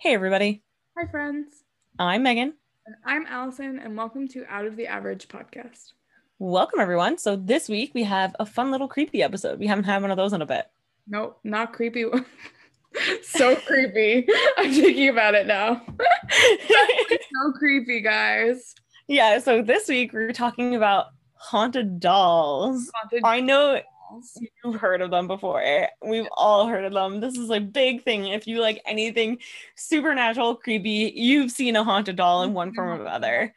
Hey, everybody. Hi, friends. I'm Megan. And I'm Allison, and welcome to Out of the Average podcast. Welcome, everyone. So, this week we have a fun little creepy episode. We haven't had one of those in a bit. Nope, not creepy. so creepy. I'm thinking about it now. so creepy, guys. Yeah, so this week we're talking about haunted dolls. Haunted I know You've heard of them before. We've all heard of them. This is a big thing. If you like anything supernatural, creepy, you've seen a haunted doll in one form or another.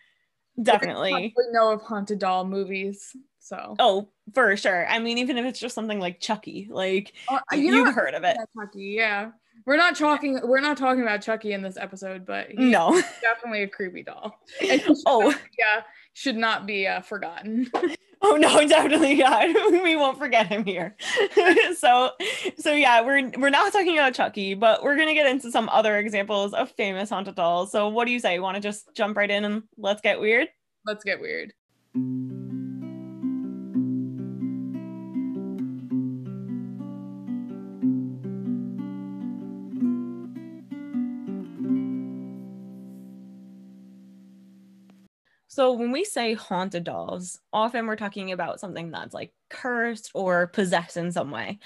Definitely. I know of haunted doll movies. So oh, for sure. I mean, even if it's just something like Chucky, like uh, you have heard of it. Chucky, yeah. We're not talking. We're not talking about Chucky in this episode, but no, definitely a creepy doll. oh, yeah, should not be uh, forgotten. Oh no, definitely not. we won't forget him here. so so yeah, we're we're not talking about Chucky, but we're gonna get into some other examples of famous haunted dolls. So what do you say? You Want to just jump right in and let's get weird? Let's get weird. So when we say haunted dolls, often we're talking about something that's like cursed or possessed in some way.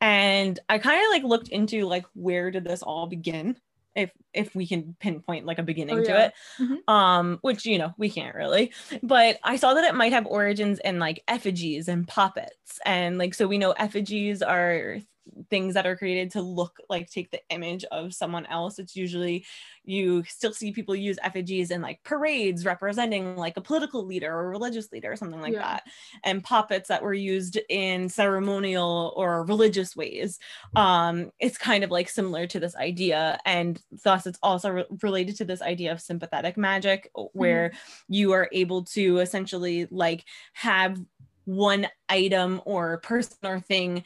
And I kind of like looked into like where did this all begin? If if we can pinpoint like a beginning oh, yeah. to it. Mm-hmm. Um, which you know, we can't really. But I saw that it might have origins in like effigies and puppets. And like so we know effigies are things that are created to look like take the image of someone else. It's usually you still see people use effigies in like parades representing like a political leader or religious leader or something like yeah. that, and puppets that were used in ceremonial or religious ways. Um, it's kind of like similar to this idea, and thus it's also re- related to this idea of sympathetic magic, where mm-hmm. you are able to essentially like have one item or person or thing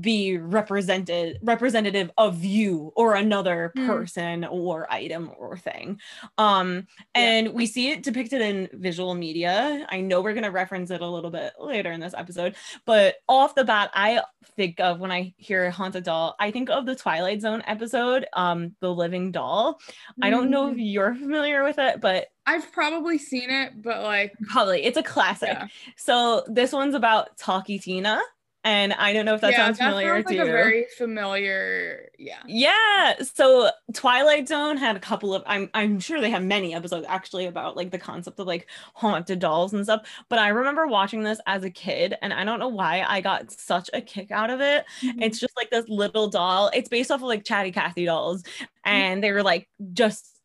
be represented representative of you or another hmm. person mm. or item or thing um and yeah. we see it depicted in visual media i know we're going to reference it a little bit later in this episode but off the bat i think of when i hear haunted doll i think of the twilight zone episode um the living doll mm. i don't know if hmm. you're familiar with it but I've probably seen it, but like probably it's a classic. Yeah. So this one's about Talky Tina and I don't know if that yeah, sounds that familiar sounds like to you. very familiar, yeah. Yeah. So Twilight Zone had a couple of I'm I'm sure they have many episodes actually about like the concept of like haunted dolls and stuff. But I remember watching this as a kid and I don't know why I got such a kick out of it. Mm-hmm. It's just like this little doll. It's based off of like Chatty Cathy dolls. Mm-hmm. And they were like just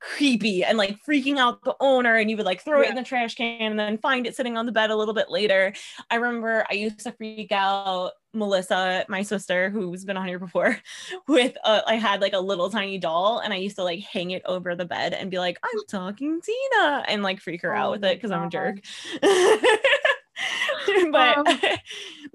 creepy and like freaking out the owner and you would like throw yeah. it in the trash can and then find it sitting on the bed a little bit later. I remember i used to freak out melissa my sister who's been on here before with a, i had like a little tiny doll and i used to like hang it over the bed and be like i'm talking tina and like freak her oh out with it because i'm a jerk. but um,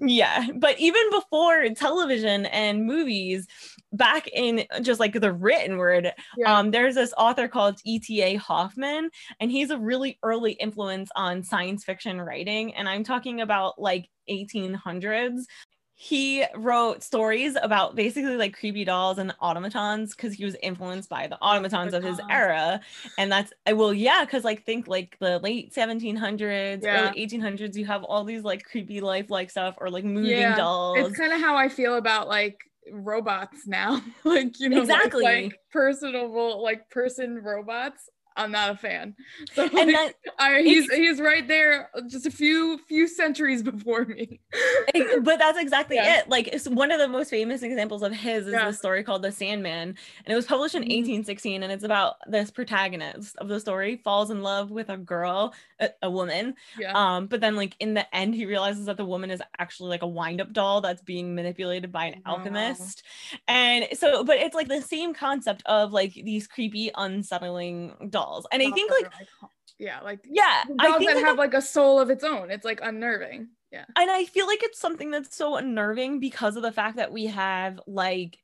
yeah but even before television and movies back in just like the written word yeah. um there's this author called E.T.A. Hoffmann, and he's a really early influence on science fiction writing and i'm talking about like 1800s he wrote stories about basically like creepy dolls and automatons because he was influenced by the automatons of his era and that's well yeah because like think like the late 1700s yeah. early 1800s you have all these like creepy lifelike stuff or like moving yeah. dolls it's kind of how i feel about like robots now. Like you know exactly. like, like personable like person robots I'm not a fan. So and like, that, I, he's he's right there, just a few few centuries before me. but that's exactly yeah. it. Like it's one of the most famous examples of his is yeah. the story called The Sandman, and it was published in 1816, mm-hmm. and it's about this protagonist of the story falls in love with a girl, a, a woman. Yeah. Um, but then like in the end, he realizes that the woman is actually like a wind-up doll that's being manipulated by an alchemist, and so but it's like the same concept of like these creepy, unsettling dolls dolls. And I think like yeah, like yeah, dolls I think that like, have like a soul of its own. It's like unnerving. Yeah. And I feel like it's something that's so unnerving because of the fact that we have like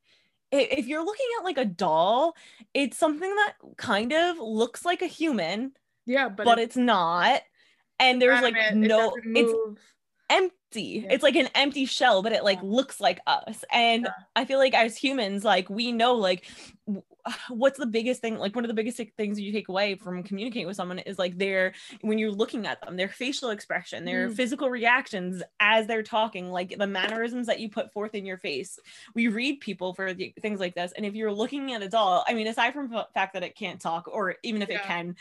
if you're looking at like a doll, it's something that kind of looks like a human. Yeah, but, but it's, it's not. And there's like no it's empty. Yeah. It's like an empty shell, but it like looks like us. And yeah. I feel like as humans, like we know like what's the biggest thing like one of the biggest things you take away from communicating with someone is like their when you're looking at them their facial expression their mm. physical reactions as they're talking like the mannerisms that you put forth in your face we read people for the, things like this and if you're looking at a doll i mean aside from the fact that it can't talk or even if yeah. it can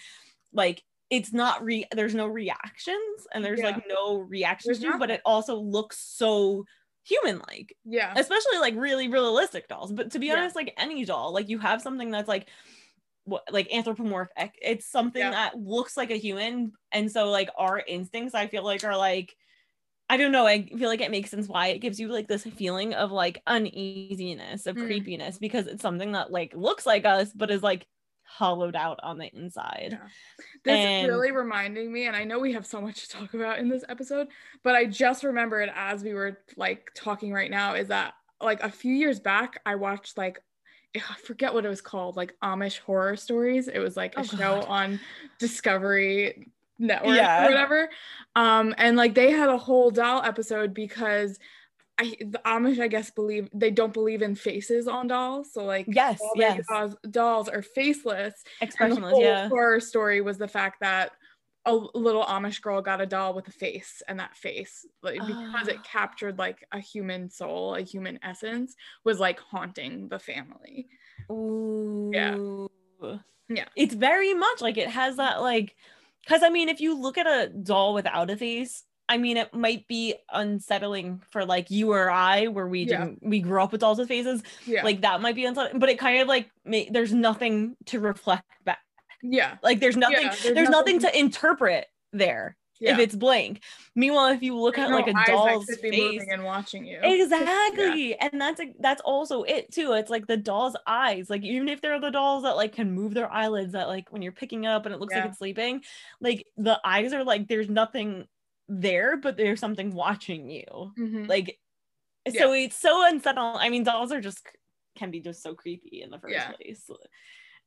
like it's not re there's no reactions and there's yeah. like no reactions to, but it also looks so human like. Yeah. Especially like really realistic dolls. But to be yeah. honest, like any doll, like you have something that's like what like anthropomorphic. It's something yeah. that looks like a human. And so like our instincts, I feel like are like I don't know. I feel like it makes sense why it gives you like this feeling of like uneasiness, of mm. creepiness, because it's something that like looks like us, but is like hollowed out on the inside. Yeah. This and, is really reminding me, and I know we have so much to talk about in this episode, but I just remembered as we were like talking right now is that like a few years back, I watched like I forget what it was called, like Amish horror stories. It was like a oh, show on Discovery Network yeah. or whatever. Um, and like they had a whole doll episode because I the Amish I guess believe they don't believe in faces on dolls. So like yes, yes. Dolls, dolls are faceless. Expressionless. And the whole yeah. horror story was the fact that a little Amish girl got a doll with a face, and that face, like because it ah. captured like a human soul, a human essence, was like haunting the family. Ooh. Yeah. Yeah. It's very much like it has that like because I mean, if you look at a doll without a face, I mean, it might be unsettling for like you or I, where we yeah. didn't we grew up with dolls with faces. Yeah. Like that might be unsettling, but it kind of like may, there's nothing to reflect back. Yeah. Like there's nothing yeah, there's, there's nothing, nothing, to interpret there. Yeah. If it's blank. Meanwhile, if you look there's at no like a doll's face and watching you. Exactly. Yeah. And that's a, that's also it too. It's like the doll's eyes. Like even if they're the dolls that like can move their eyelids that like when you're picking up and it looks yeah. like it's sleeping, like the eyes are like there's nothing there, but there's something watching you. Mm-hmm. Like, yeah. so it's so unsettling. I mean, dolls are just can be just so creepy in the first yeah. place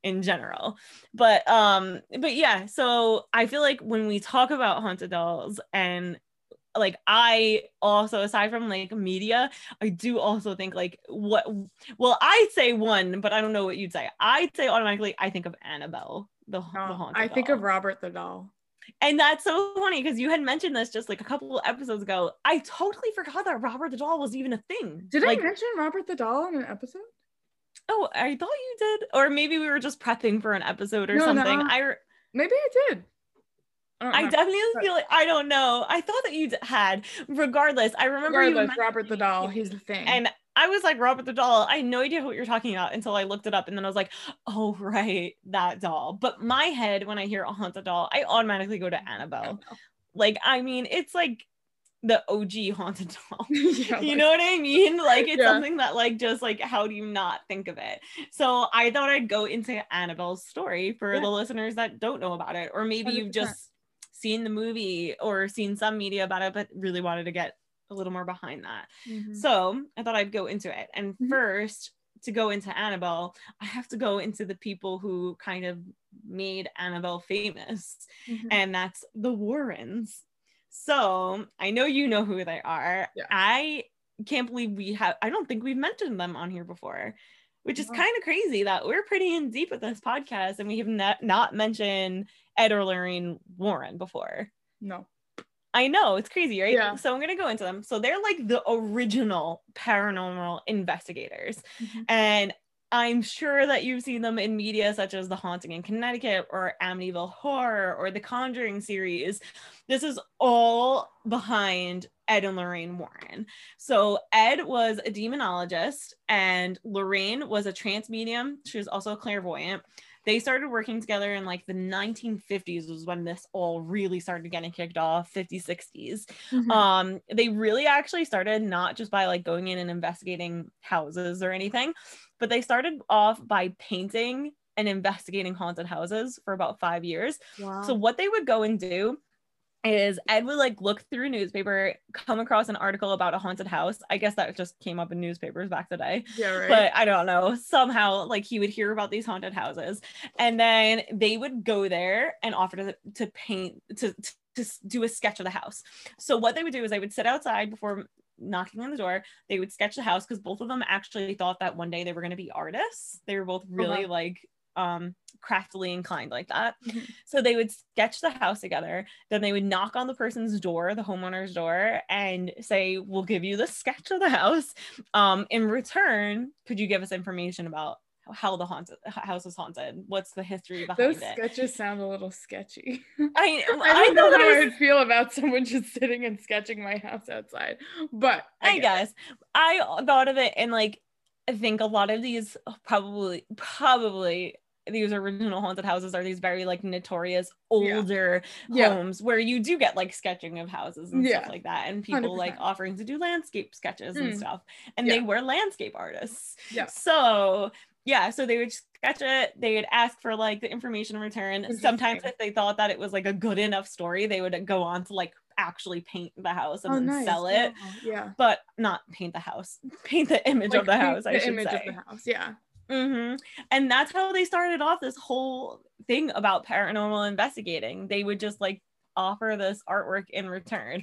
in general but um but yeah so i feel like when we talk about haunted dolls and like i also aside from like media i do also think like what well i'd say one but i don't know what you'd say i'd say automatically i think of annabelle the, the haunted i think of robert the doll and that's so funny because you had mentioned this just like a couple episodes ago. I totally forgot that Robert the Doll was even a thing. Did like, I mention Robert the Doll in an episode? Oh, I thought you did. Or maybe we were just prepping for an episode or no, something. No. I maybe I did. I, I definitely feel like I don't know. I thought that you had. Regardless, I remember Regardless, you Robert the Doll. He's the thing. And I was like Robert the doll. I had no idea what you're talking about until I looked it up, and then I was like, oh right, that doll. But my head when I hear a haunted doll, I automatically go to mm, Annabelle. Like I mean, it's like the OG haunted doll. yeah, you know what I mean? Like it's yeah. something that like just like how do you not think of it? So I thought I'd go into Annabelle's story for yeah. the listeners that don't know about it, or maybe you have just seen the movie or seen some media about it, but really wanted to get a little more behind that. Mm-hmm. So I thought I'd go into it. And mm-hmm. first, to go into Annabelle, I have to go into the people who kind of made Annabelle famous, mm-hmm. and that's the Warrens. So I know you know who they are. Yeah. I can't believe we have, I don't think we've mentioned them on here before, which is kind of crazy that we're pretty in deep with this podcast and we have not, not mentioned Ed or Lorraine Warren before. No. I know it's crazy, right? Yeah. So I'm gonna go into them. So they're like the original paranormal investigators, mm-hmm. and I'm sure that you've seen them in media such as The Haunting in Connecticut or Amityville Horror or the Conjuring series. This is all behind Ed and Lorraine Warren. So Ed was a demonologist and Lorraine was a trance medium. She was also a clairvoyant they started working together in like the 1950s was when this all really started getting kicked off 50s 60s mm-hmm. um they really actually started not just by like going in and investigating houses or anything but they started off by painting and investigating haunted houses for about five years wow. so what they would go and do is Ed would like look through a newspaper, come across an article about a haunted house. I guess that just came up in newspapers back today. Yeah, right. But I don't know. Somehow, like he would hear about these haunted houses, and then they would go there and offer to, to paint to to do a sketch of the house. So what they would do is they would sit outside before knocking on the door. They would sketch the house because both of them actually thought that one day they were going to be artists. They were both really uh-huh. like um craftily inclined like that. Mm-hmm. So they would sketch the house together. Then they would knock on the person's door, the homeowner's door, and say, "We'll give you the sketch of the house. Um, in return, could you give us information about how the haunted house is haunted. What's the history behind Those it? Those sketches sound a little sketchy. I I, I don't know how I would feel about someone just sitting and sketching my house outside, but I, I guess it. I thought of it and like I think a lot of these probably probably these original haunted houses are these very like notorious older yeah. homes where you do get like sketching of houses and yeah. stuff like that and people 100%. like offering to do landscape sketches mm. and stuff and they were landscape artists yeah so yeah, so they would sketch it. They would ask for like the information in return. Sometimes, if they thought that it was like a good enough story, they would go on to like actually paint the house and oh, then nice. sell it. Yeah, but not paint the house, paint the image like, of the house. I the should image say. of the house. Yeah. Mm-hmm. And that's how they started off this whole thing about paranormal investigating. They would just like offer this artwork in return.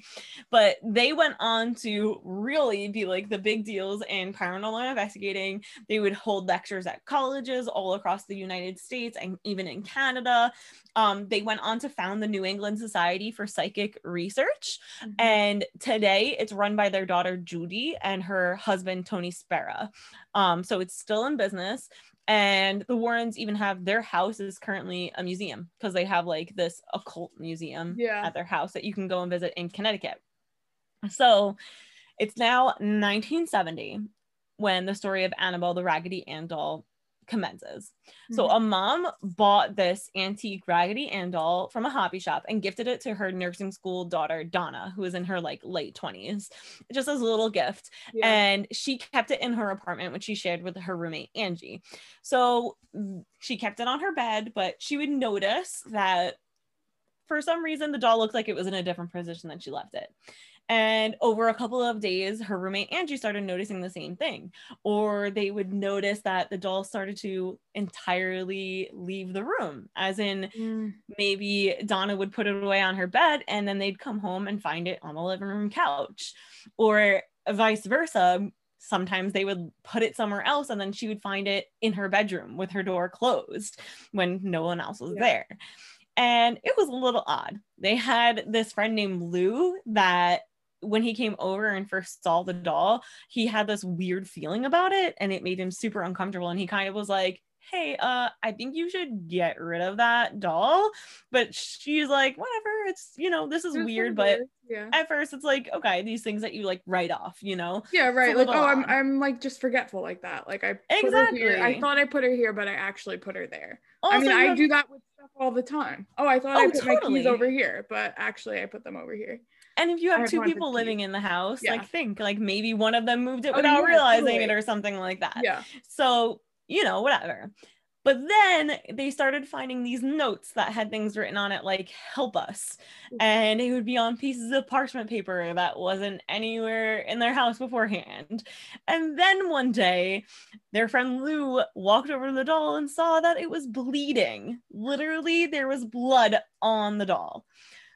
But they went on to really be like the big deals in paranormal investigating. They would hold lectures at colleges all across the United States and even in Canada. Um, they went on to found the New England Society for Psychic Research. Mm-hmm. And today it's run by their daughter Judy and her husband Tony Spera. Um, so it's still in business and the Warrens even have their house is currently a museum because they have like this occult museum yeah. at their house that you can go and visit in Connecticut. So it's now 1970 when the story of Annabelle the Raggedy Ann doll commences. Mm-hmm. So a mom bought this antique Raggedy Ann doll from a hobby shop and gifted it to her nursing school daughter Donna, who was in her like late 20s, just as a little gift. Yeah. And she kept it in her apartment, which she shared with her roommate Angie. So she kept it on her bed, but she would notice that for some reason the doll looked like it was in a different position than she left it. And over a couple of days, her roommate Angie started noticing the same thing. Or they would notice that the doll started to entirely leave the room, as in mm. maybe Donna would put it away on her bed and then they'd come home and find it on the living room couch. Or vice versa. Sometimes they would put it somewhere else and then she would find it in her bedroom with her door closed when no one else was yeah. there and it was a little odd. They had this friend named Lou that when he came over and first saw the doll, he had this weird feeling about it and it made him super uncomfortable. And he kind of was like, Hey, uh, I think you should get rid of that doll. But she's like, whatever, it's you know, this is it's weird, but yeah. at first it's like, okay, these things that you like write off, you know? Yeah, right. Like, oh, I'm I'm like just forgetful like that. Like I exactly I thought I put her here, but I actually put her there. Also, I mean, I have... do that with stuff all the time. Oh, I thought oh, I put totally. my keys over here, but actually I put them over here. And if you have two people living in the house, yeah. like think like maybe one of them moved it oh, without yeah, realizing totally. it or something like that. Yeah. So, you know, whatever. But then they started finding these notes that had things written on it like help us. And it would be on pieces of parchment paper that wasn't anywhere in their house beforehand. And then one day, their friend Lou walked over to the doll and saw that it was bleeding. Literally, there was blood on the doll.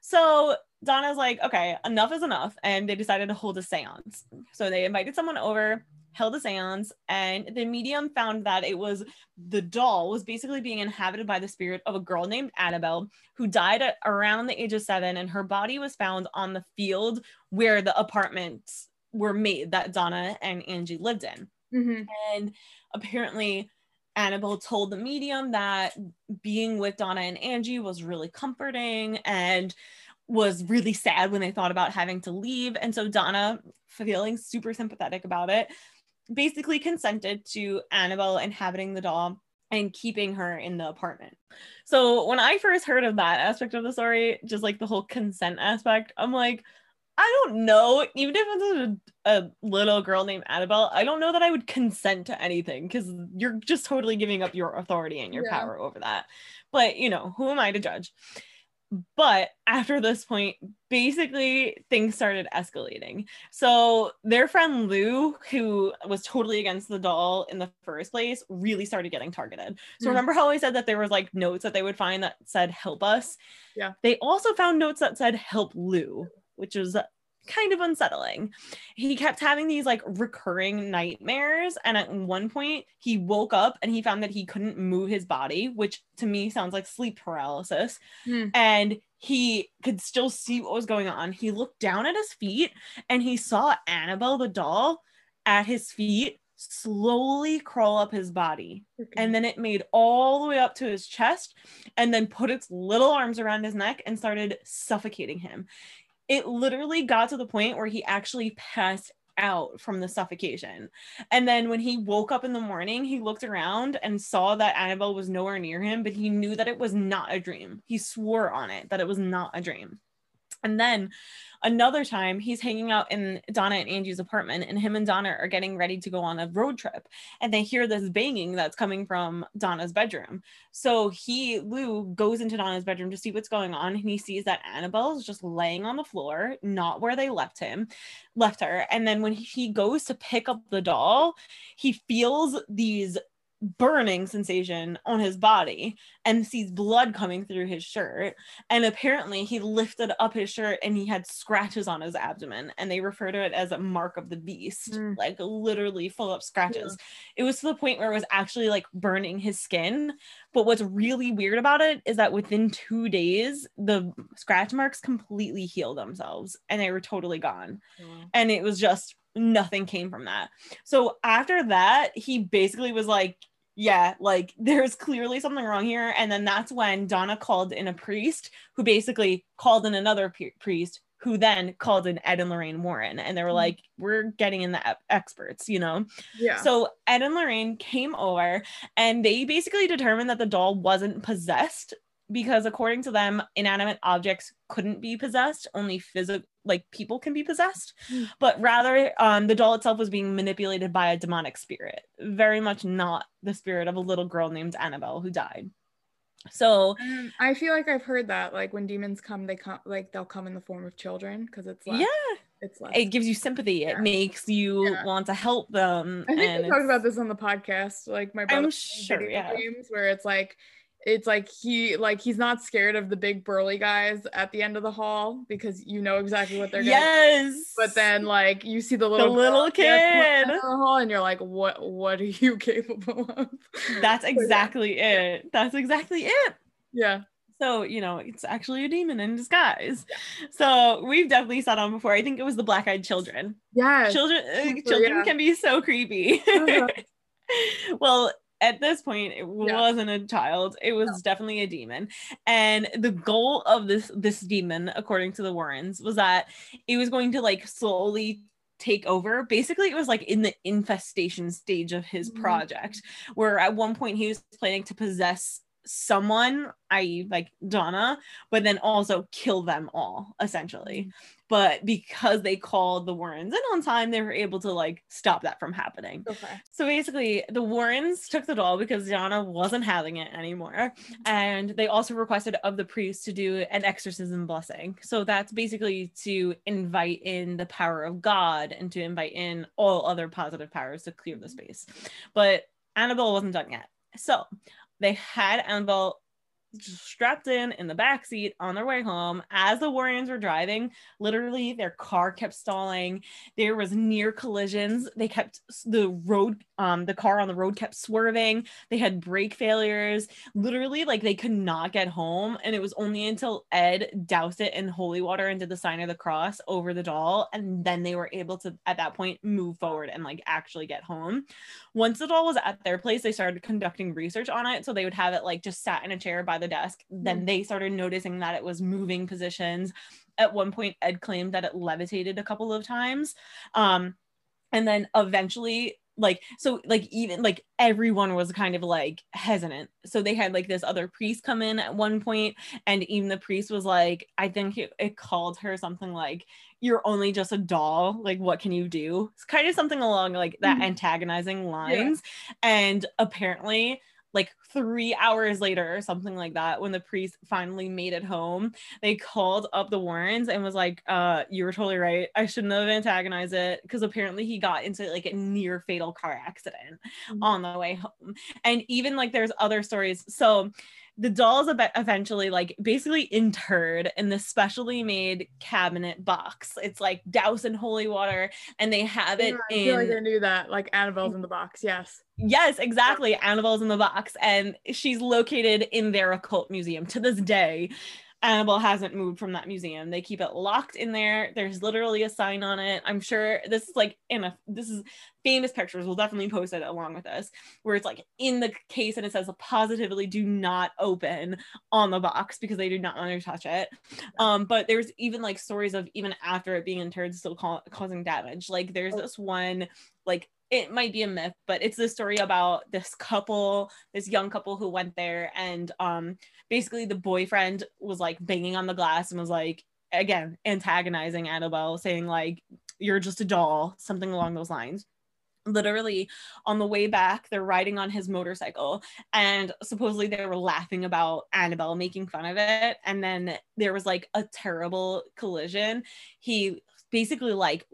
So Donna's like, okay, enough is enough. And they decided to hold a seance. So they invited someone over, held a seance, and the medium found that it was the doll was basically being inhabited by the spirit of a girl named Annabelle who died at around the age of seven. And her body was found on the field where the apartments were made that Donna and Angie lived in. Mm-hmm. And apparently, Annabelle told the medium that being with Donna and Angie was really comforting and was really sad when they thought about having to leave. And so Donna, feeling super sympathetic about it, basically consented to Annabelle inhabiting the doll and keeping her in the apartment. So when I first heard of that aspect of the story, just like the whole consent aspect, I'm like, I don't know. Even if it's a, a little girl named Annabelle, I don't know that I would consent to anything because you're just totally giving up your authority and your yeah. power over that. But you know, who am I to judge? But after this point, basically things started escalating. So their friend Lou, who was totally against the doll in the first place, really started getting targeted. So Hmm. remember how I said that there was like notes that they would find that said "help us." Yeah. They also found notes that said "help Lou," which was kind of unsettling. He kept having these like recurring nightmares, and at one point he woke up and he found that he couldn't move his body, which to me sounds like sleep paralysis Hmm. and he could still see what was going on. He looked down at his feet and he saw Annabelle the doll at his feet slowly crawl up his body. And then it made all the way up to his chest and then put its little arms around his neck and started suffocating him. It literally got to the point where he actually passed out from the suffocation. And then when he woke up in the morning, he looked around and saw that Annabelle was nowhere near him, but he knew that it was not a dream. He swore on it that it was not a dream. And then another time, he's hanging out in Donna and Angie's apartment, and him and Donna are getting ready to go on a road trip. And they hear this banging that's coming from Donna's bedroom. So he, Lou, goes into Donna's bedroom to see what's going on, and he sees that Annabelle is just laying on the floor, not where they left him, left her. And then when he goes to pick up the doll, he feels these burning sensation on his body and sees blood coming through his shirt. And apparently he lifted up his shirt and he had scratches on his abdomen and they refer to it as a mark of the beast Mm. like literally full of scratches. It was to the point where it was actually like burning his skin. But what's really weird about it is that within two days the scratch marks completely healed themselves and they were totally gone. And it was just nothing came from that. So after that, he basically was like, yeah, like there's clearly something wrong here. And then that's when Donna called in a priest who basically called in another p- priest who then called in Ed and Lorraine Warren. And they were Mhm. like, we're getting in the e- experts, you know? Yeah. So Ed and Lorraine came over and they basically determined that the doll wasn't possessed because according to them, inanimate objects couldn't be possessed, only physical like people can be possessed. Hmm. But rather, um, the doll itself was being manipulated by a demonic spirit, very much not the spirit of a little girl named Annabelle who died. So Um, I feel like I've heard that like when demons come, they come like they'll come in the form of children because it's less, yeah, it's less. it gives you sympathy. Yeah. It makes you Yeah. want to help them. I think and we talked about this on the podcast, like my brother I'm sure, yeah. games, where it's like it's like he like he's not scared of the big burly guys at the end of the hall because you know exactly what they're Yes. but then like you see the little little the end kid. the hall and you're like what what are you capable of That's So, yeah. exactly it. That's exactly it. yeah So, you know, it's actually a demon in disguise. So, we've definitely said on before. I think it was the black eyed children. yeah Children uh, Super, children yeah. can be so creepy. Uh-huh. well, at this point, it wasn't a child. It was definitely a demon. And the goal of this this demon, according to the Warrens, was that it was going to like slowly take over. Basically, it was like in the infestation stage of his Mhm. project, where at one point he was planning to possess someone, i.e., like Donna, but then also kill them all, essentially. But because they called the Warrens in on time, they were able to like stop that from happening. okay So basically, the Warrens took the doll because Donna wasn't having it anymore. And they also requested of the priest to do an exorcism blessing. So that's basically to invite in the power of God and to invite in all other positive powers to clear the space. But Annabelle wasn't done yet. So they had Annabelle strapped in in the back seat on their way home. As the Warrens were driving literally their car kept stalling. There was near collisions. They kept the road um the car on the road kept swerving. They had brake failures. Literally like they could not get home and it was only until ed doused it in holy water and did the sign of the cross over the doll and then they were able to at that point move forward and like actually get home. Once the doll was at their place they started conducting research on it so they would have it like just sat in a chair by the desk then they started noticing that it was moving positions. At one point ed claimed that it levitated a couple of times. Um and then eventually like so like even like everyone was kind of like hesitant. So they had like this other priest come in at one point and even the priest was like i think it, it called her something like you're only just a doll. Like what can you do it's kind of something along like that Mhm. antagonizing lines. And apparently like three hours later or something like that when the priest finally made it home they called up the warrens and was like uh you were totally right. I shouldn't have antagonized it because apparently he got into like a near fatal car accident mm-hmm. on the way home. And even like there's other stories. So the doll is eventually like basically interred in this specially made cabinet box. It's like doused in holy water, and they have it yeah, I in. feel like they do that, like Annabelle's in the box. Yes. Yes, exactly. Annabelle's in the box, and she's located in their occult museum to this day. Annabelle hasn't moved from that museum. They keep it locked in there. There's literally a sign on it. I'm sure this is like in a this is famous pictures. We'll definitely post it along with this, where it's like in the case and it says positively do not open on the box because they do not want to touch it. Um, but there's even like stories of even after it being interred still ca- causing damage. Like there's this one like it might be a myth, but it's the story about this couple, this young couple who went there, and um, basically the boyfriend was like banging on the glass and was like, again, antagonizing Annabelle, saying like, "You're just a doll," something along those lines. Literally, on the way back, they're riding on his motorcycle, and supposedly they were laughing about Annabelle, making fun of it, and then there was like a terrible collision. He basically like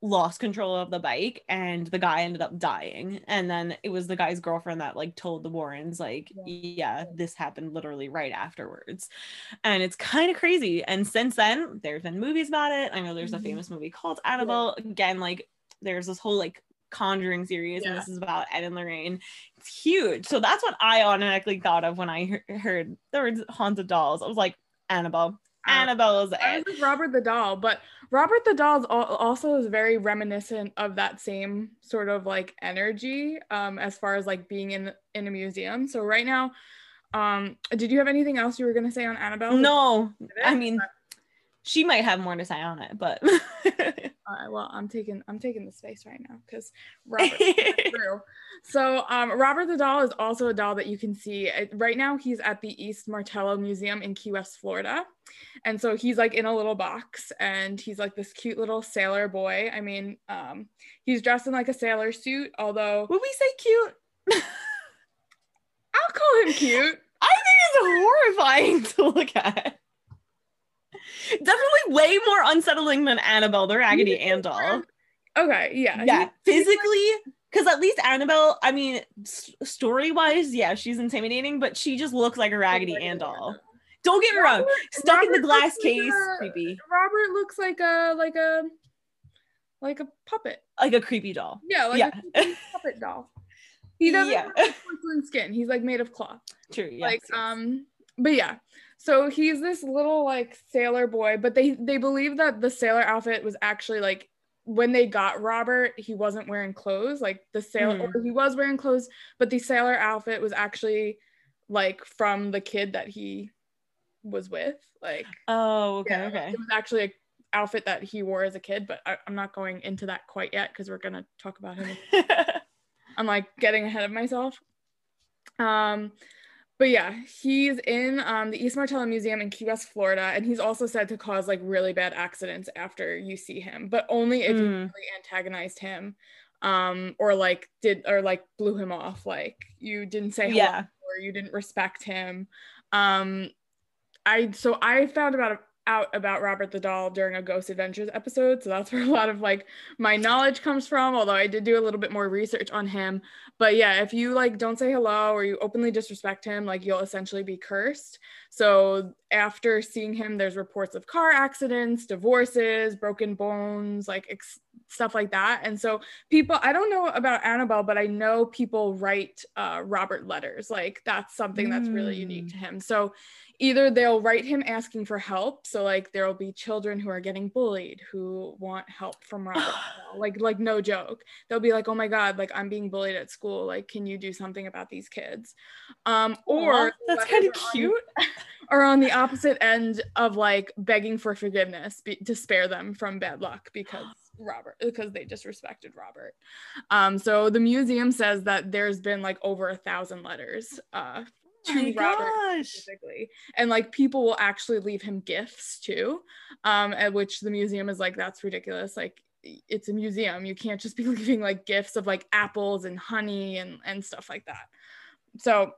lost control of the bike and the guy ended up dying. And then it was the guy's girlfriend that like told the warrens like yeah, yeah this happened literally right afterwards. And it's kind of crazy. And since then there's been movies about it. I know there's mm-hmm. a famous movie called annabelle. Yeah. again like there's this whole like conjuring series yeah. and this is about ed and lorraine. It's huge. So that's what i automatically thought of when i he- heard the words haunted dolls. I was like annabelle Annabelle is it. Robert the Doll, but Robert the Doll also is very reminiscent of that same sort of like energy um, as far as like being in in a museum. So right now, um, did you have anything else you were gonna say on Annabelle? No, I mean, she might have more to say on it, but. All right, well, I'm taking I'm taking the space right now because Robert through. So, um, Robert the doll is also a doll that you can see. Right now, he's at the East Martello Museum in Key West, Florida, and so he's like in a little box, and he's like this cute little sailor boy. I mean, um, he's dressed in like a sailor suit. Although, would we say cute? I'll call him cute. I think it's horrifying to look at. Definitely way more unsettling than Annabelle the Raggedy Ann doll. Okay, yeah. Yeah, physically, because at least Annabelle, I mean, s- story wise, yeah, she's intimidating, but she just looks like a Raggedy Ann doll. Don't get me wrong, stuck Robert in the glass case, like a, creepy. Robert looks like a like a like a puppet, like a creepy doll. Yeah, like yeah. a puppet doll. He doesn't yeah. have porcelain skin. He's like made of cloth. True. Yes, like yes. um, but yeah, so he's this little like sailor boy, but they they believe that the sailor outfit was actually like when they got Robert, he wasn't wearing clothes. Like the sailor, mm. he was wearing clothes, but the sailor outfit was actually like from the kid that he was with. Like oh, okay, yeah, okay. It was actually a outfit that he wore as a kid, but I, am not going into that quite yet because we're gonna talk about him. I'm like getting ahead of myself. Um, but yeah, he's in um, the East Martello Museum in Key West, Florida, and he's also said to cause like really bad accidents after you see him, but only if mm. you hmm. really antagonized him, um, or like did or like blew him off, like you didn't say hello yeah. or you didn't respect him. Um, I so I found about out about Robert the Doll during a Ghost Adventures episode. So that's where a lot of like my knowledge comes from, although I did do a little bit more research on him. But yeah, if you like don't say hello or you openly disrespect him, like you'll essentially be cursed. So after seeing him, there's reports of car accidents, divorces, broken bones, like ex- stuff like that. And so people, I don't know about Annabelle, but I know people write uh, Robert letters. Like that's something that's really unique mm. to him. So either they'll write him asking for help so like there'll be children who are getting bullied who want help from robert like like no joke they'll be like oh my god like i'm being bullied at school like can you do something about these kids um or Aww, that's kind of cute or on the opposite end of like begging for forgiveness be- to spare them from bad luck because Robert because they disrespected Robert. Um, so the museum says that there's been like over a thousand letters uh, to Robert gosh. specifically. And like people will actually leave him gifts too. Um, at which the museum is like, that's ridiculous. Like it's a museum. You can't just be leaving like gifts of like apples and honey and and stuff like that. so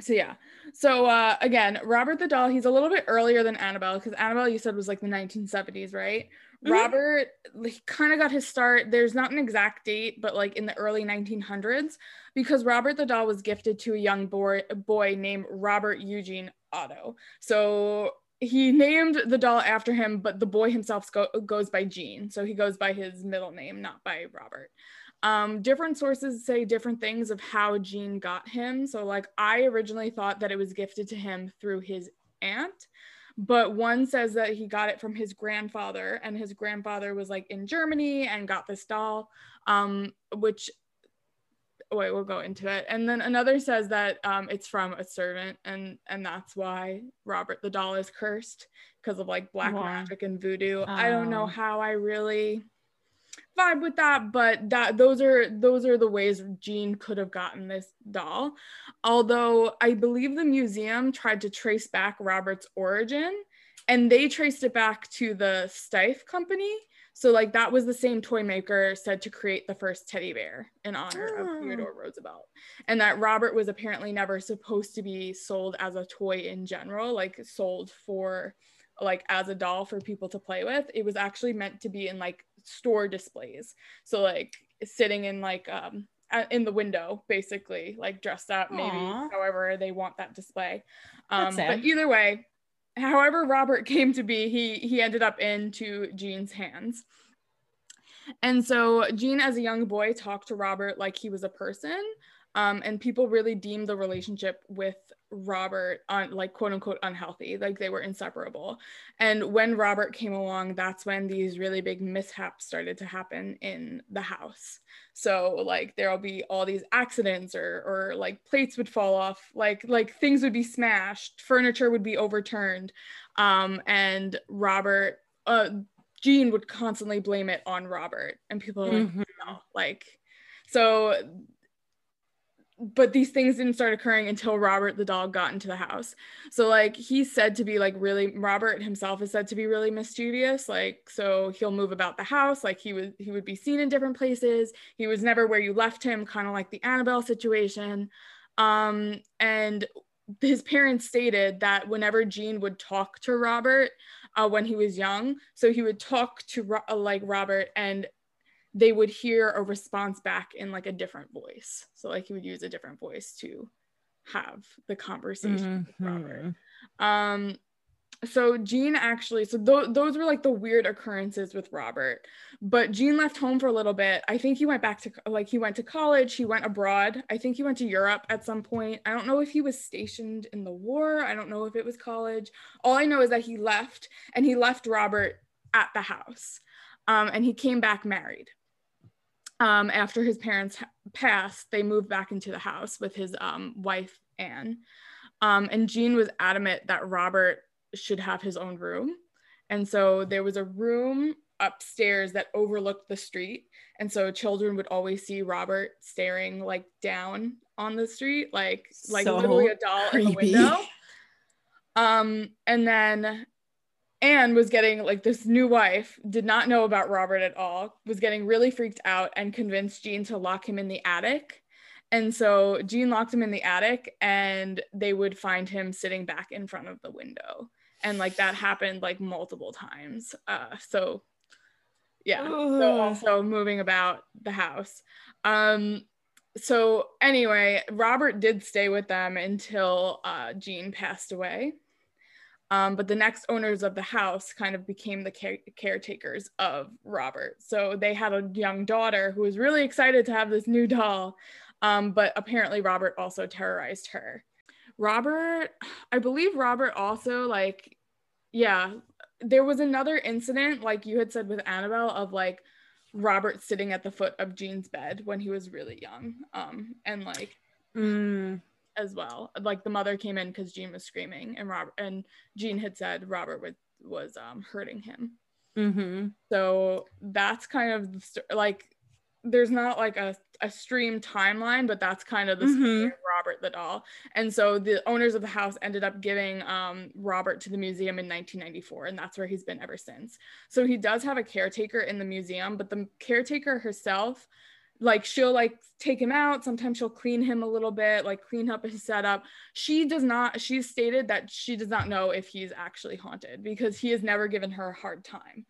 so yeah so uh again robert the doll he's a little bit earlier than annabelle because annabelle you said was like the 1970s right. Robert he kind of got his start there's not an exact date but like in the early 1900s because robert the doll was gifted to a young boy, a boy named robert eugene otto. So he named the doll after him but the boy himself go- goes by gene. So he goes by his middle name not by robert. Um, different sources say different things of how Gene got him. So, like, I originally thought that it was gifted to him through his aunt, but one says that he got it from his grandfather, and his grandfather was like in Germany and got this doll, um, which wait we'll go into it and then another says that um, it's from a servant and and that's why robert the doll is cursed because of like black wow. magic and voodoo oh. i don't know oh. how i really vibe with that but that those are those are the ways gene could have gotten this doll. Although i believe the museum tried to trace back robert's origin and they traced it back to the Steiff company. So like that was the same toy maker said to create the first teddy bear in honor oh. of ah. Theodore Roosevelt and that Robert was apparently never supposed to be sold as a toy in general like sold for like as a doll for people to play with. It was actually meant to be in like store displays. So like sitting in like um in the window basically like dressed up maybe Aww. however they want that display. Um but either way however robert came to be he he ended up into gene's hands. And so gene as a young boy talked to robert like he was a person um, and people really deemed the relationship with Robert on like quote unquote unhealthy, like they were inseparable. And when Robert came along, that's when these really big mishaps started to happen in the house. So like there'll be all these accidents or or like plates would fall off, like like things would be smashed, furniture would be overturned. Um, and Robert uh Gene would constantly blame it on Robert. And people are like, mm-hmm. no, like so but these things didn't start occurring until Robert the dog got into the house. So like he's said to be like really Robert himself is said to be really mischievous. Like so he'll move about the house. Like he would he would be seen in different places. He was never where you left him, kind of like the Annabelle situation. Um, and his parents stated that whenever Gene would talk to Robert uh, when he was young, so he would talk to Ro- like Robert and they would hear a response back in like a different voice. So like he would use a different voice to have the conversation mm-hmm. with Robert. Um so Gene actually so th- those were like the weird occurrences with Robert. But Gene left home for a little bit. I think he went back to like he went to college, he went abroad. I think he went to Europe at some point. I don't know if he was stationed in the war. I don't know if it was college. All I know is that he left and he left Robert at the house. Um, and he came back married um, after his parents passed, they moved back into the house with his um, wife, Anne. Um, and Gene was adamant that Robert should have his own room. And so there was a room upstairs that overlooked the street. And so children would always see Robert staring like down on the street, like like so literally a doll creepy. in the window. Um, and then Anne was getting like this new wife, did not know about Robert at all, was getting really freaked out and convinced Gene to lock him in the attic. And so Gene locked him in the attic and they would find him sitting back in front of the window. And like that happened like multiple times. Uh, so yeah. So also moving about the house. Um, so anyway, Robert did stay with them until uh, Gene passed away. Um, but the next owners of the house kind of became the care- caretakers of Robert. So they had a young daughter who was really excited to have this new doll, um, but apparently Robert also terrorized her. Robert, I believe Robert also, like, yeah, there was another incident, like you had said with Annabelle, of like Robert sitting at the foot of Gene's bed when he was really young. Um, and like, mm as well. Like the mother came in because Gene was screaming, and Robert and Gene had said Robert was was um, hurting him. Mm-hmm. So that's kind of the st- like there's not like a, a stream timeline, but that's kind of the mm-hmm. Robert the doll. And so the owners of the house ended up giving um, Robert to the museum in 1994, and that's where he's been ever since. So he does have a caretaker in the museum, but the caretaker herself like she'll like take him out. Sometimes she'll clean him a little bit like clean up his setup. She does not she's stated that she does not know if he's actually haunted because he has never given her a hard time.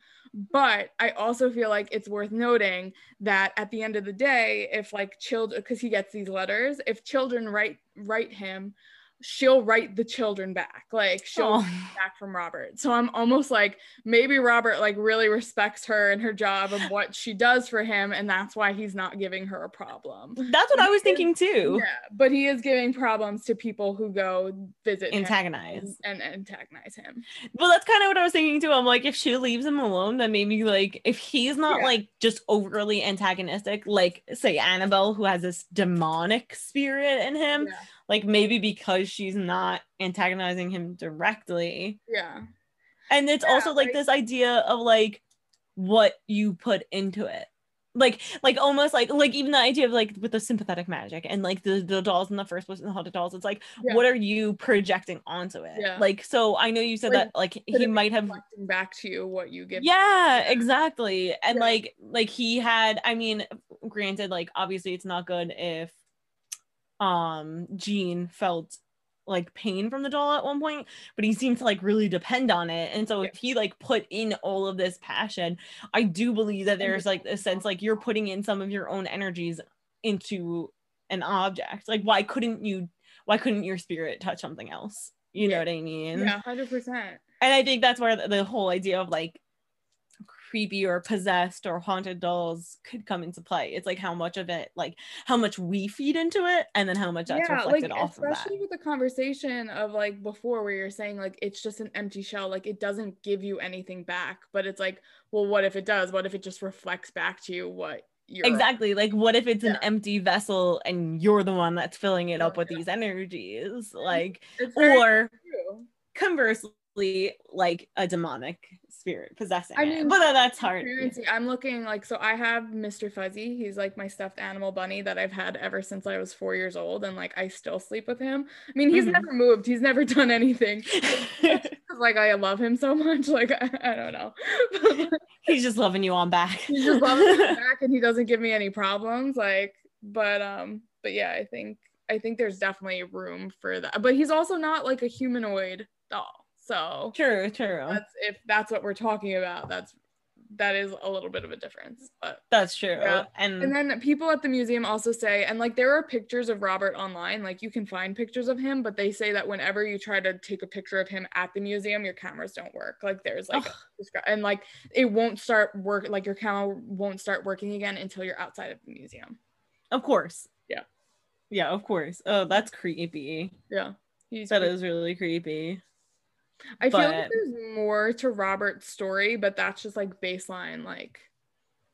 But i also feel like it's worth noting that at the end of the day if like children because he gets these letters if children write write him she'll write the children back like she'll back from robert so i'm almost like maybe robert like really respects her and her job and what she does for him and that's why he's not giving her a problem That's what I was thinking too. yeah but he is giving problems to people who go visit him Antagonize. and, and antagonize him Well, that's kind of what I was thinking too. I'm like, if she leaves him alone, then maybe like if he's not Yeah. like just overly antagonistic, like say Annabelle, who has this demonic spirit in him, yeah like maybe because she's not antagonizing him directly. yeah And it's Yeah, also like like- this idea of like what you put into it. Like, like almost like like even the idea of like with the sympathetic magic and like the, the dolls in the first was in the haunted dolls. It's like, Yeah. what are you projecting onto it? Yeah. Like, so I know you said Like, that like he might have back to you what you give yeah Yeah. exactly and Yeah. like like he had i mean granted like obviously it's not good if um Gene felt like pain from the doll at one point but he seemed to like really depend on it. And so Yeah. if he like put in all of this passion i do believe that there's like a sense like you're putting in some of your own energies into an object. Like why couldn't you why couldn't your spirit touch something else? You know what i mean? Yeah 100% and I think that's where the whole idea of like creepy or possessed or haunted dolls could come into play. It's like how much of it, like how much we feed into it, and then how much that's reflected off of that. especially with the conversation of like before where you're saying like it's just an empty shell like it doesn't give you anything back but it's like well what if it does what if it just reflects back to you what you're Exactly. Like, what if it's an empty vessel and you're the one that's filling it up with Yeah. these energies? Like, or true. conversely, like a demonic spirit possessing I it. mean, But that's hard. I'm looking like so I have Mr. Fuzzy. He's like my stuffed animal bunny that I've had ever since I was four years old, and like I still sleep with him. I mean, he's Mhm. never moved. He's never done anything. like I love him so much. Like I, I don't know. He's just loving you on back. he just loves me back, and he doesn't give me any problems. Like, but um, but yeah, I think I think there's definitely room for that. But he's also not like a humanoid doll. So True, true. that's if that's what we're talking about. That's that is a little bit of a difference. But That's true. Yeah. And, And then people at the museum also say, and like there are pictures of Robert online, like you can find pictures of him, but they say that whenever you try to take a picture of him at the museum, your cameras don't work. Like there's like, a and like it won't start work, like your camera won't start working again until you're outside of the museum. of course. Yeah. Yeah, of course. Oh, that's creepy. Yeah. He's That pretty- is really creepy. I feel like there's more to Robert's story, but that's just like baseline, like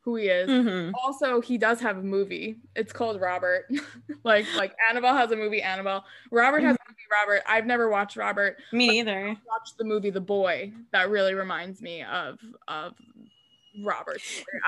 who he is. Mhm. also he does have a movie it's called robert like like annabelle has a movie annabelle robert has a movie robert i've never watched robert Me neither. watched the movie the boy that really reminds me of of Robert.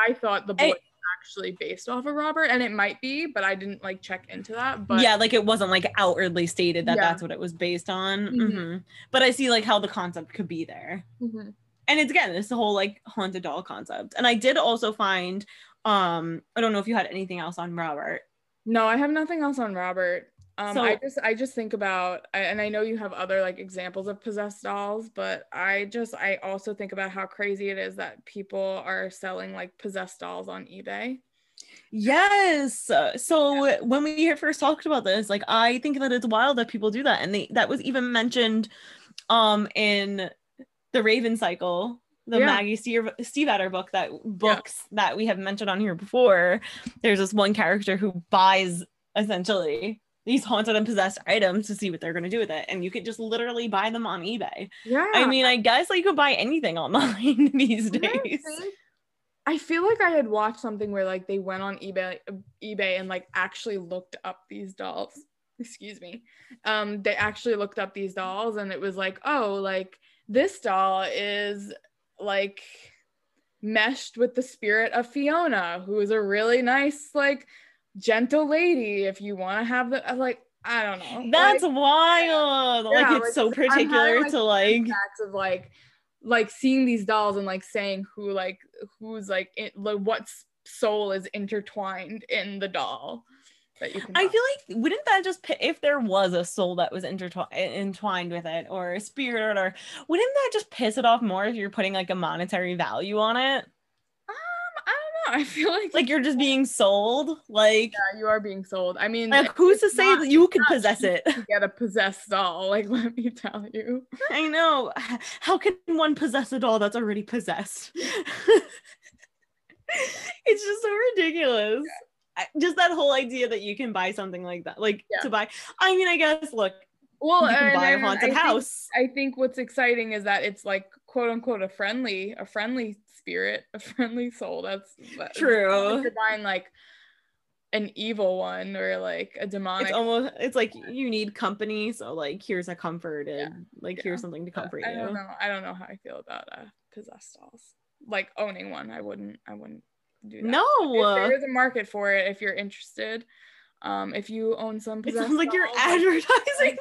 i thought the boy I- actually based off of robert and it might be but i didn't like check into that but yeah, like it wasn't like outwardly stated that Yeah. that's what it was based on. Mhm. Mhm. But I see like how the concept could be there. Mhm. And it's again, this whole like haunted doll concept. And I did also find um I don't know if you had anything else on Robert. no i have nothing else on robert um, I just I just think about and I know you have other like examples of possessed dolls, but I just I also think about how crazy it is that people are selling like possessed dolls on eBay. Yes. Uh, So when we first talked about this, like I think that it's wild that people do that. And they that was even mentioned um in the Raven cycle, the Yeah. Maggie Stiefvater book that books that we have mentioned on here before. There's this one character who buys essentially these haunted and possessed items to see what they're gonna do with it. And you could just literally buy them on eBay. Yeah. I mean, I guess like you could buy anything online these to days. I feel like I had watched something where like they went on eBay eBay and like actually looked up these dolls. Excuse me. Um they actually looked up these dolls and it was like, "Oh, like this doll is like meshed with the spirit of Fiona, who is a really nice like gentle lady if you want to have the I'm like I don't know. That's like, wild. like it's so particular like, to like of like like seeing these dolls and like saying who like who's like it, like what soul is intertwined in the doll that you can I feel like wouldn't that just if there was a soul that was intertwined entwined with it or a spirit or wouldn't that just piss it off more if you're putting like a monetary value on it? I don't know i feel like Like you're just being sold? Like yeah, you are being sold i mean like who's to say not- that you could not possess it? get a possessed doll like let me tell you I know. How can one possess a doll that's already possessed? it's just so ridiculous. I- Just that whole idea that you can buy something like that, like Yeah. to buy. I mean, I guess look, well you can and buy a then I haunted think- house. I think what's exciting is that it's like quote unquote a friendly, a friendly spirit, a friendly soul. That's that- it's not True. like you're buying like an evil one or like a demonic. It's almost it's like you need company, so like here's a comfort and Yeah. like Yeah. here's something to comfort I don't you. know. I don't know how I feel about uh possessed dolls. Like owning one, I wouldn't. I wouldn't do that. No, If there is a market for it, if you're interested, um, if you own some it sounds like you're advertising.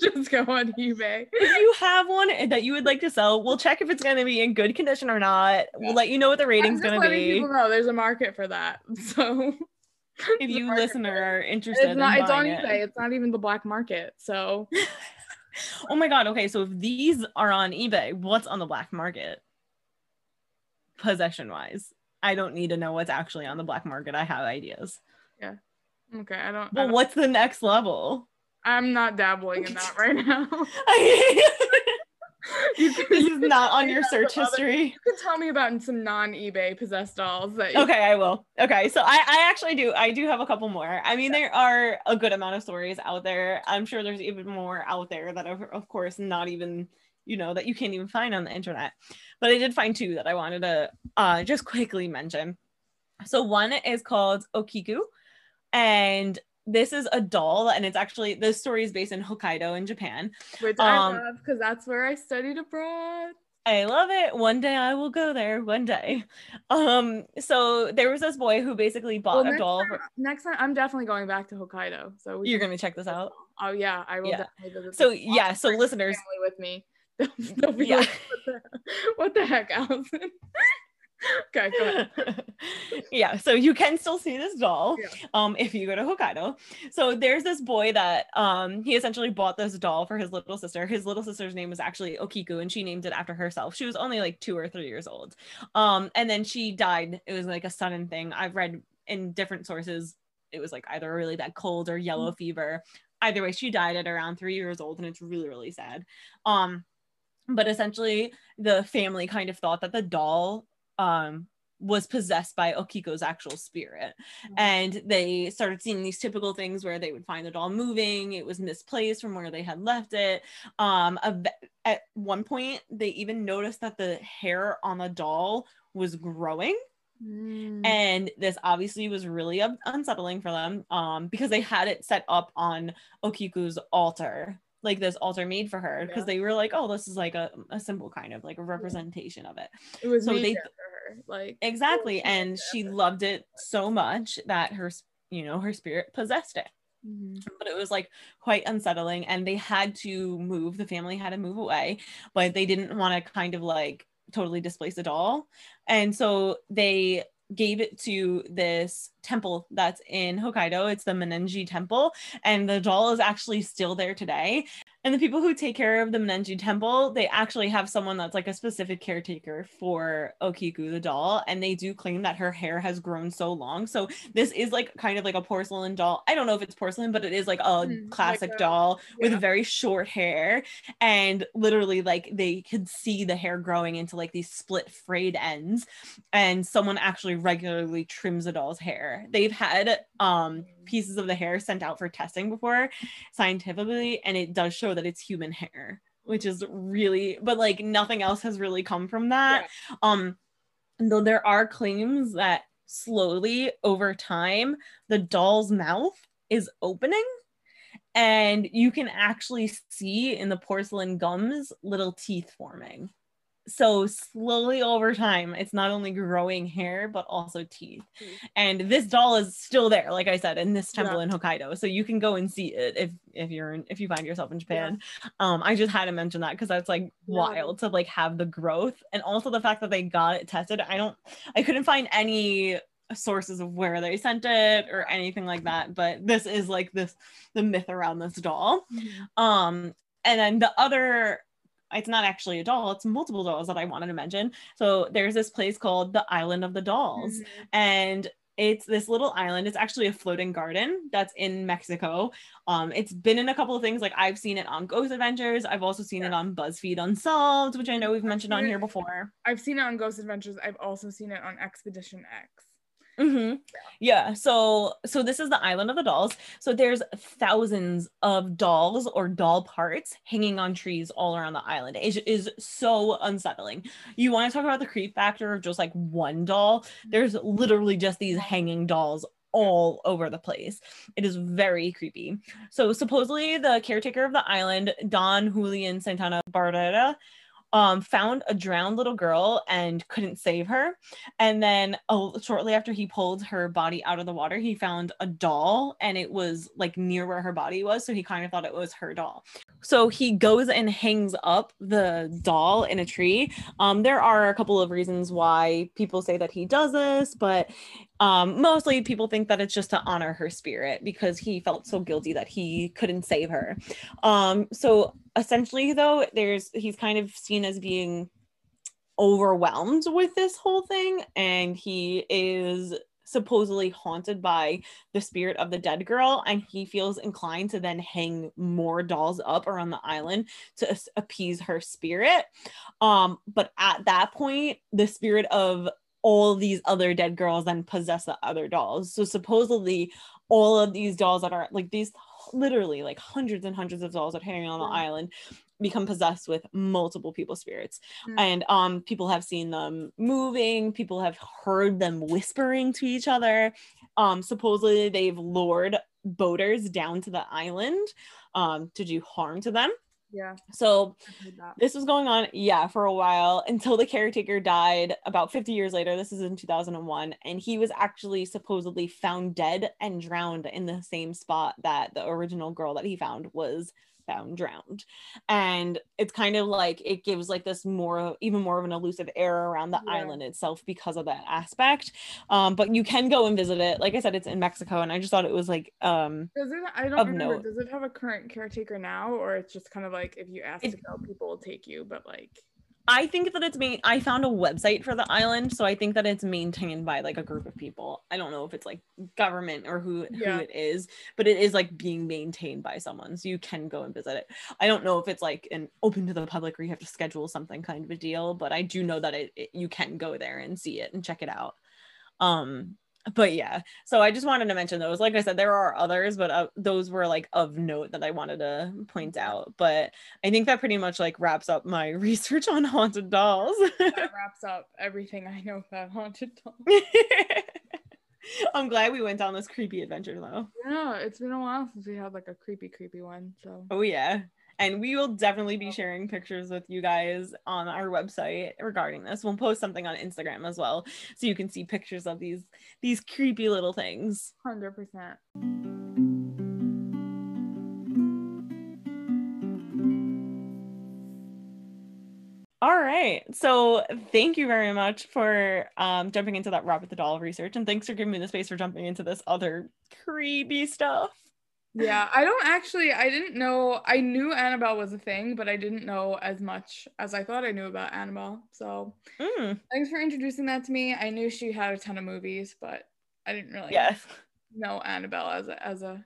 just go on eBay. if you have one that you would like to sell, we'll check if it's going to be in good condition or not. Yeah. We'll let you know what the rating's going to be. people know there's a market for that. So If you listener are interested, it's not in it's on eBay. it. It's not even the black market. So Oh my god. Okay, so if these are on eBay, what's on the black market? Possession wise, I don't need to know what's actually on the black market. I have ideas. Okay, I don't, I don't what's the next level? I'm not dabbling in that right now. this is not on your search history. You can tell me about some non-eBay possessed dolls that you Okay, I will. Okay, so I, I actually do. I do have a couple more. I mean, there are a good amount of stories out there. I'm sure there's even more out there that are, of course, not even, you know, that you can't even find on the internet. But I did find two that I wanted to uh, just quickly mention. So one is called Okiku, and this is a doll, and it's actually this story is based in Hokkaido in Japan. which I Um, love because that's where I studied abroad. I love it. One day I will go there. One day. Um. So there was this boy who basically bought Well, a doll. next, for- time, next time I'm definitely going back to Hokkaido. So You're gonna check this out. Oh yeah, I will Yeah. So. Yeah. So listeners, with me. They'll, they'll Yeah. like, what the, what the heck, Allison? okay, go ahead. yeah. So you can still see this doll. Yeah. Um, if you go to Hokkaido. So there's this boy that um he essentially bought this doll for his little sister. His little sister's name was actually Okiku, and she named it after herself. She was only like two or three years old. Um, and then she died. It was like a sudden thing. I've read in different sources. It was like either a really bad cold or yellow fever. Either way, she died at around three years old, and it's really, really sad. Um, but essentially, the family kind of thought that the doll um was possessed by Okiku's actual spirit. And they started seeing these typical things where they would find the doll moving, it was misplaced from where they had left it. Um, at one point, they even noticed that the hair on the doll was growing Mm. and this obviously was really un- unsettling for them um because they had it set up on okiku's altar like this altar made for her because Yeah. they were like oh this is like a, a symbol kind of like a representation of it it was so they- her. Like exactly and she loved it so much that her you know her spirit possessed it Mhm. but it was like quite unsettling and they had to move the family had to move away but they didn't want to kind of like totally displace the doll and so they gave it to this temple that's in Hokkaido. It's the Mannenji temple and the doll is actually still there today. And the people who take care of the Mannenji temple they actually have someone that's like a specific caretaker for Okiku the doll and they do claim that her hair has grown so long. So this is like kind of like a porcelain doll. I don't know if it's porcelain but it is like a Mm, like classic a- doll with very short hair. And literally like they could see the hair growing into like these split frayed ends. And someone actually regularly trims the doll's hair they've had um pieces of the hair sent out for testing before scientifically and it does show that it's human hair which is really but like nothing else has really come from that. Um though there are claims that slowly over time the doll's mouth is opening and you can actually see in the porcelain gums little teeth forming so slowly over time it's not only growing hair but also teeth Teeth. and this doll is still there like i said in this temple Yeah. in hokkaido so you can go and see it if if you're in if you find yourself in japan um i just had to mention that because that's like Yeah. wild to like have the growth and also the fact that they got it tested i don't i couldn't find any sources of where they sent it or anything like that, but this is like this the myth around this doll. Mhm. Um, and then the other, it's not actually a doll, it's multiple dolls that I wanted to mention. So there's this place called the Island of the Dolls, Mhm. and it's this little island. It's actually a floating garden that's in Mexico. Um, it's been in a couple of things. Like I've seen it on Ghost Adventures. I've also seen it on BuzzFeed Unsolved, which I know we've mentioned on here before. I've seen it on Ghost Adventures. I've also seen it on Expedition X. hmm Yeah. So so this is the island of the dolls. So there's thousands of dolls or doll parts hanging on trees all around the island. It is so unsettling. You want to talk about the creep factor of just like one doll? There's literally just these hanging dolls all over the place. It is very creepy. So supposedly the caretaker of the island, Don Julian Santana Barrera, um, found a drowned little girl and couldn't save her. And then uh, shortly after he pulled her body out of the water, he found a doll and it was like near where her body was. So he kind of thought it was her doll. So he goes and hangs up the doll in a tree. Um, there are a couple of reasons why people say that he does this, but um, mostly people think that it's just to honor her spirit because he felt so guilty that he couldn't save her. Um, so essentially, though, there's he's kind of seen as being overwhelmed with this whole thing, and he is supposedly haunted by the spirit of the dead girl and he feels inclined to then hang more dolls up around the island to as- appease her spirit. Um but at that point the spirit of all these other dead girls then possess the other dolls. So supposedly all of these dolls that are like these literally like hundreds and hundreds of dolls that are hanging on the Yeah. island become possessed with multiple people's spirits Mm. and um people have seen them moving people have heard them whispering to each other um supposedly they've lured boaters down to the island um to do harm to them Yeah, so I've heard that. this was going on yeah for a while until the caretaker died about 50 years later this is in 2001 and he was actually supposedly found dead and drowned in the same spot that the original girl that he found was found drowned and it's kind of like it gives like this more even more of an elusive air around the Yeah. island itself because of that aspect um but you can go and visit it like i said it's in mexico and i just thought it was like um Does it? I don't remember. note. Does it have a current caretaker now, or it's just kind of like if you ask It- to go, people will take you? But like, I think that it's main. I found a website for the island, so I think that it's maintained by like a group of people. I don't know if it's like government or who Yeah. who it is, but it is like being maintained by someone, so you can go and visit it. I don't know if it's like an open to the public or you have to schedule something kind of a deal, but I do know that it, it you can go there and see it and check it out. Um, but yeah, so I just wanted to mention those. Like I said, there are others, but uh, those were like of note that I wanted to point out. But I think that pretty much like wraps up my research on haunted dolls. that wraps up everything I know about haunted dolls. I'm glad we went down this creepy adventure though. Yeah, it's been a while since we had like a creepy, creepy one. So Oh yeah. And we will definitely be sharing pictures with you guys on our website regarding this. We'll post something on Instagram as well so you can see pictures of these these creepy little things. hundred percent. All right. So thank you very much for um, jumping into that Robert the Doll research. And thanks for giving me the space for jumping into this other creepy stuff. Yeah, I don't actually. I didn't know. I knew Annabelle was a thing, but I didn't know as much as I thought I knew about Annabelle. So Mm, thanks for introducing that to me. I knew she had a ton of movies, but I didn't really yes. know Annabelle as a as a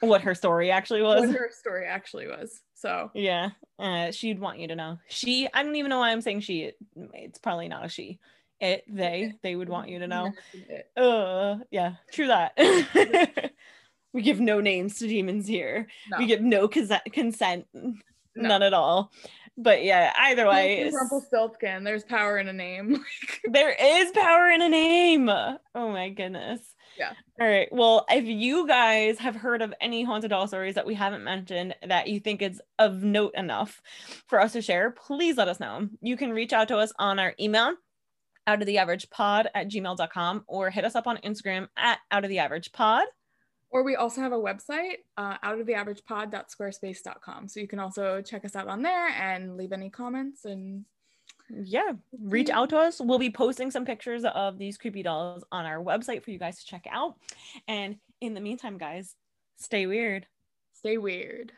What her story actually what was. her story actually was. So Yeah. Uh, she'd want you to know. She, I don't even know why I'm saying she. It's probably not a she. It, they, they would want you to know. Uh, yeah, true that. we give no names to demons here. No, We give no consent, consent, no. none at all. But yeah, either way, Rumpelstiltskin. There's power in a name. there is power in a name. Oh my goodness. Yeah. All right. Well, if you guys have heard of any haunted doll stories that we haven't mentioned that you think is of note enough for us to share, please let us know. You can reach out to us on our email, out of the average pod at gmail.com, or hit us up on Instagram at out of the average pod. Or we also have a website, uh, outoftheaveragepod.squarespace.com. So you can also check us out on there and leave any comments and yeah, reach out to us. We'll be posting some pictures of these creepy dolls on our website for you guys to check out. And in the meantime, guys, stay weird. Stay weird.